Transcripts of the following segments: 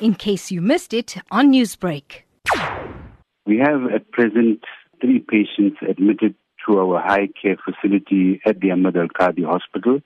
in case you missed it on Newsbreak. We have at present three patients admitted to our high care facility at the Ahmed Al Kadi Hospital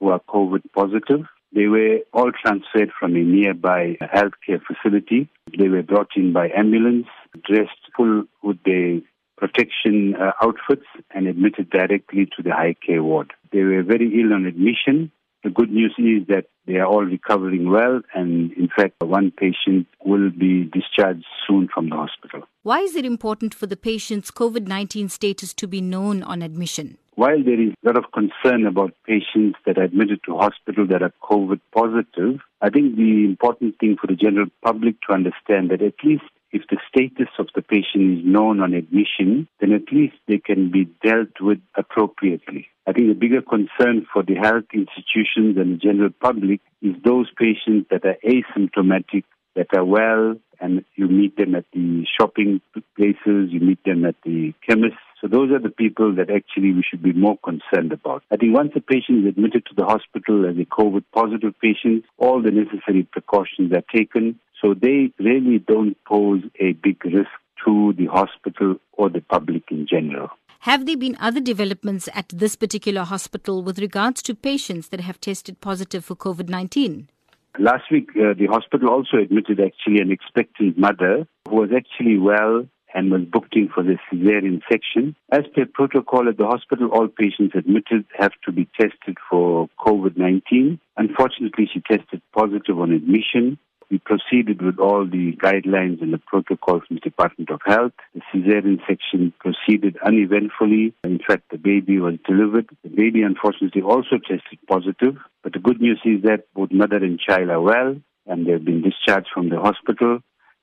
who are COVID positive. They were all transferred from a nearby healthcare facility. They were brought in by ambulance, dressed full with their protection uh, outfits, and admitted directly to the high care ward. They were very ill on admission. The good news is that they are all recovering well, and in fact, one patient will be discharged soon from the hospital. Why is it important for the patient's COVID 19 status to be known on admission? While there is a lot of concern about patients that are admitted to hospital that are COVID positive, I think the important thing for the general public to understand that at least if the status of the patient is known on admission, then at least they can be dealt with appropriately. I think the bigger concern for the health institutions and the general public is those patients that are asymptomatic, that are well, and you meet them at the shopping places, you meet them at the chemists, so those are the people that actually we should be more concerned about. I think once a patient is admitted to the hospital as a COVID positive patient, all the necessary precautions are taken. So they really don't pose a big risk to the hospital or the public in general. Have there been other developments at this particular hospital with regards to patients that have tested positive for COVID 19? Last week, uh, the hospital also admitted actually an expectant mother who was actually well and was booked in for the cesarean section. As per protocol at the hospital, all patients admitted have to be tested for COVID-19. Unfortunately, she tested positive on admission. We proceeded with all the guidelines and the protocols from the Department of Health. The cesarean section proceeded uneventfully. In fact, the baby was delivered. The baby, unfortunately, also tested positive. But the good news is that both mother and child are well and they've been discharged from the hospital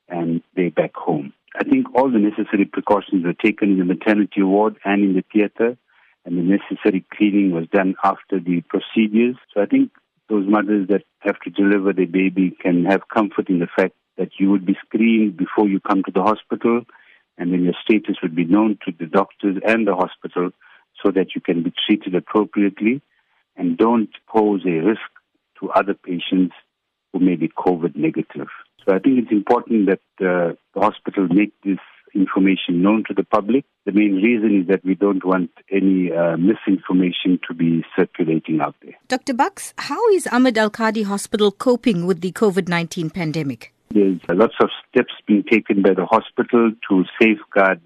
and they're back home. I think all the necessary precautions were taken in the maternity ward and in the theater, and the necessary cleaning was done after the procedures. So I think those mothers that have to deliver their baby can have comfort in the fact that you would be screened before you come to the hospital, and then your status would be known to the doctors and the hospital so that you can be treated appropriately and don't pose a risk to other patients who may be COVID negative. So I think it's important that uh, the hospital make this information known to the public. The main reason is that we don't want any uh, misinformation to be circulating out there. Dr. Bux, how is Ahmed Al Kadi Hospital coping with the COVID 19 pandemic? There's lots of steps being taken by the hospital to safeguard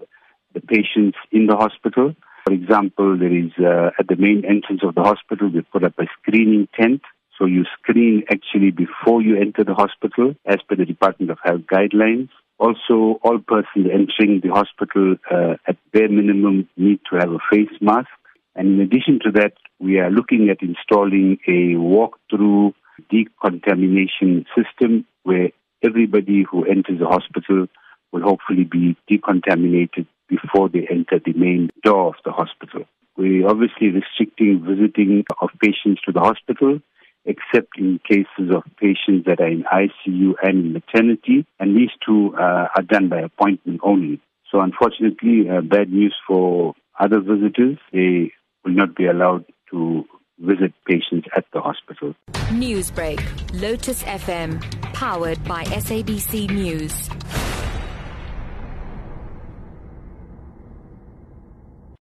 the patients in the hospital. For example, there is uh, at the main entrance of the hospital, we put up a screening tent so you screen actually before you enter the hospital as per the Department of Health guidelines. Also, all persons entering the hospital uh, at bare minimum need to have a face mask. And in addition to that, we are looking at installing a walk-through decontamination system where everybody who enters the hospital will hopefully be decontaminated before they enter the main door of the hospital. We're obviously restricting visiting of patients to the hospital except in cases of patients that are in ICU and maternity, and these two uh, are done by appointment only. So unfortunately, uh, bad news for other visitors. They will not be allowed to visit patients at the hospital. Newsbreak, Lotus FM, powered by SABC News.